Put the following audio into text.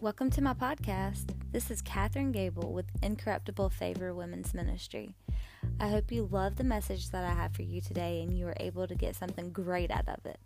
Welcome to my podcast. This is Katherine Gable with Incorruptible Favor Women's Ministry. I hope you love the message that I have for you today and you are able to get something great out of it.